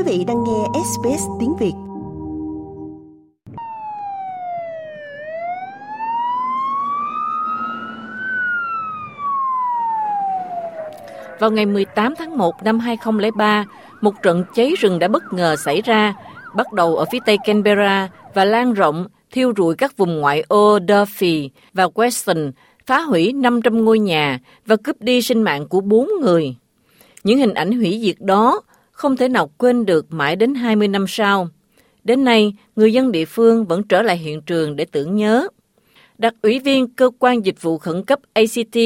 Quý vị đang nghe SBS tiếng Việt. Vào ngày 18 tháng 1 năm 2003, một trận cháy rừng đã bất ngờ xảy ra, bắt đầu ở phía tây Canberra và lan rộng, thiêu rụi các vùng ngoại ô Duffy và Weston, phá hủy 500 ngôi nhà và cướp đi sinh mạng của bốn người. Những hình ảnh hủy diệt đó không thể nào quên được mãi đến 20 năm sau. Đến nay, người dân địa phương vẫn trở lại hiện trường để tưởng nhớ. Đặc ủy viên cơ quan dịch vụ khẩn cấp ACT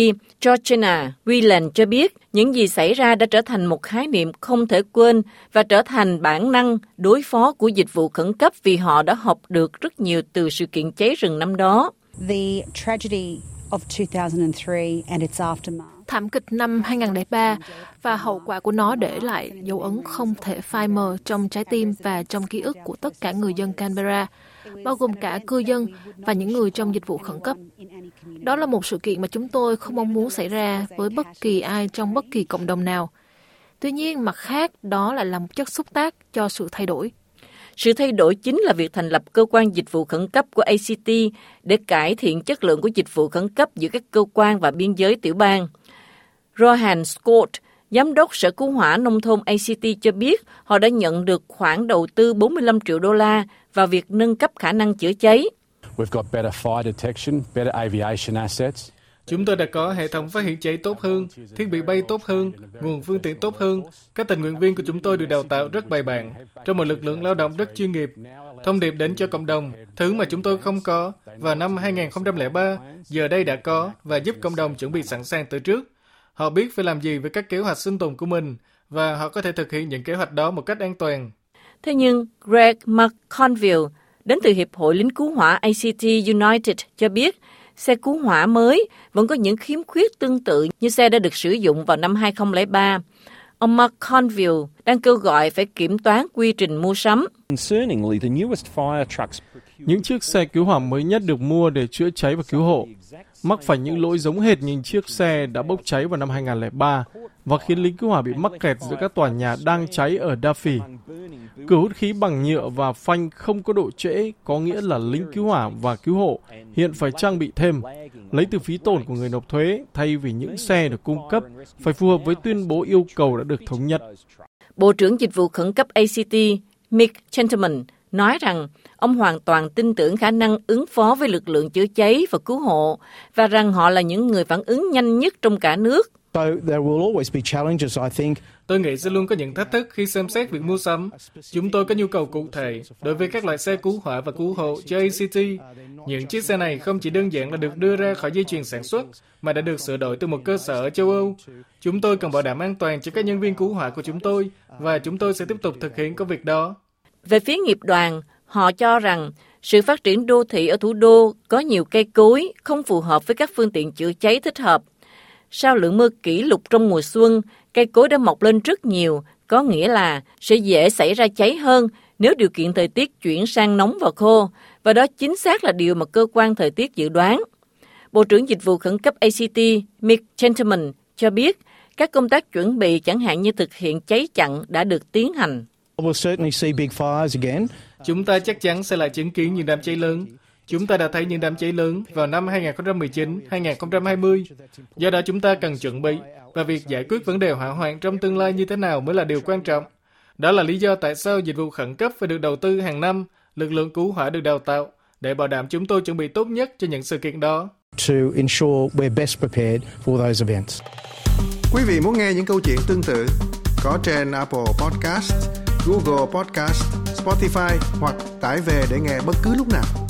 Georgina Whelan cho biết những gì xảy ra đã trở thành một khái niệm không thể quên và trở thành bản năng đối phó của dịch vụ khẩn cấp vì họ đã học được rất nhiều từ sự kiện cháy rừng năm đó. The tragedy thảm kịch năm 2003 và hậu quả của nó để lại dấu ấn không thể phai mờ trong trái tim và trong ký ức của tất cả người dân Canberra, bao gồm cả cư dân và những người trong dịch vụ khẩn cấp. Đó là một sự kiện mà chúng tôi không mong muốn xảy ra với bất kỳ ai trong bất kỳ cộng đồng nào. Tuy nhiên, mặt khác, đó lại là một chất xúc tác cho sự thay đổi. Sự thay đổi chính là việc thành lập cơ quan dịch vụ khẩn cấp của ACT để cải thiện chất lượng của dịch vụ khẩn cấp giữa các cơ quan và biên giới tiểu bang. Rohan Scott, Giám đốc Sở Cứu hỏa Nông thôn ACT cho biết họ đã nhận được khoản đầu tư 45 triệu đô la vào việc nâng cấp khả năng chữa cháy. Chúng tôi đã có hệ thống phát hiện cháy tốt hơn, thiết bị bay tốt hơn, nguồn phương tiện tốt hơn. Các tình nguyện viên của chúng tôi được đào tạo rất bài bản, trong một lực lượng lao động rất chuyên nghiệp. Thông điệp đến cho cộng đồng, thứ mà chúng tôi không có vào năm 2003, giờ đây đã có và giúp cộng đồng chuẩn bị sẵn sàng từ trước. Họ biết phải làm gì với các kế hoạch sinh tồn của mình và họ có thể thực hiện những kế hoạch đó một cách an toàn. Thế nhưng Greg McConville đến từ Hiệp hội lính cứu hỏa ACT United cho biết xe cứu hỏa mới vẫn có những khiếm khuyết tương tự như xe đã được sử dụng vào năm 2003. Ông McConville đang kêu gọi phải kiểm toán quy trình mua sắm. Những chiếc xe cứu hỏa mới nhất được mua để chữa cháy và cứu hộ mắc phải những lỗi giống hệt như chiếc xe đã bốc cháy vào năm 2003 và khiến lính cứu hỏa bị mắc kẹt giữa các tòa nhà đang cháy ở Duffy. Cửa hút khí bằng nhựa và phanh không có độ trễ có nghĩa là lính cứu hỏa và cứu hộ hiện phải trang bị thêm, lấy từ phí tổn của người nộp thuế thay vì những xe được cung cấp, phải phù hợp với tuyên bố yêu cầu đã được thống nhất. Bộ trưởng Dịch vụ Khẩn cấp ACT Mick Gentleman nói rằng ông hoàn toàn tin tưởng khả năng ứng phó với lực lượng chữa cháy và cứu hộ và rằng họ là những người phản ứng nhanh nhất trong cả nước. Tôi nghĩ sẽ luôn có những thách thức khi xem xét việc mua sắm. Chúng tôi có nhu cầu cụ thể đối với các loại xe cứu hỏa và cứu hộ cho ACT. Những chiếc xe này không chỉ đơn giản là được đưa ra khỏi dây chuyền sản xuất, mà đã được sửa đổi từ một cơ sở ở châu Âu. Chúng tôi cần bảo đảm an toàn cho các nhân viên cứu hỏa của chúng tôi, và chúng tôi sẽ tiếp tục thực hiện công việc đó. Về phía nghiệp đoàn, họ cho rằng sự phát triển đô thị ở thủ đô có nhiều cây cối không phù hợp với các phương tiện chữa cháy thích hợp. Sau lượng mưa kỷ lục trong mùa xuân, cây cối đã mọc lên rất nhiều, có nghĩa là sẽ dễ xảy ra cháy hơn nếu điều kiện thời tiết chuyển sang nóng và khô, và đó chính xác là điều mà cơ quan thời tiết dự đoán. Bộ trưởng Dịch vụ Khẩn cấp ACT Mick Gentleman cho biết các công tác chuẩn bị chẳng hạn như thực hiện cháy chặn đã được tiến hành. Chúng ta chắc chắn sẽ lại chứng kiến những đám cháy lớn. Chúng ta đã thấy những đám cháy lớn vào năm 2019, 2020. Do đó chúng ta cần chuẩn bị và việc giải quyết vấn đề hỏa hoạn trong tương lai như thế nào mới là điều quan trọng. Đó là lý do tại sao dịch vụ khẩn cấp phải được đầu tư hàng năm, lực lượng cứu hỏa được đào tạo để bảo đảm chúng tôi chuẩn bị tốt nhất cho những sự kiện đó. To ensure we're best prepared for those events. Quý vị muốn nghe những câu chuyện tương tự có trên Apple Podcast, Google Podcast, Spotify hoặc tải về để nghe bất cứ lúc nào.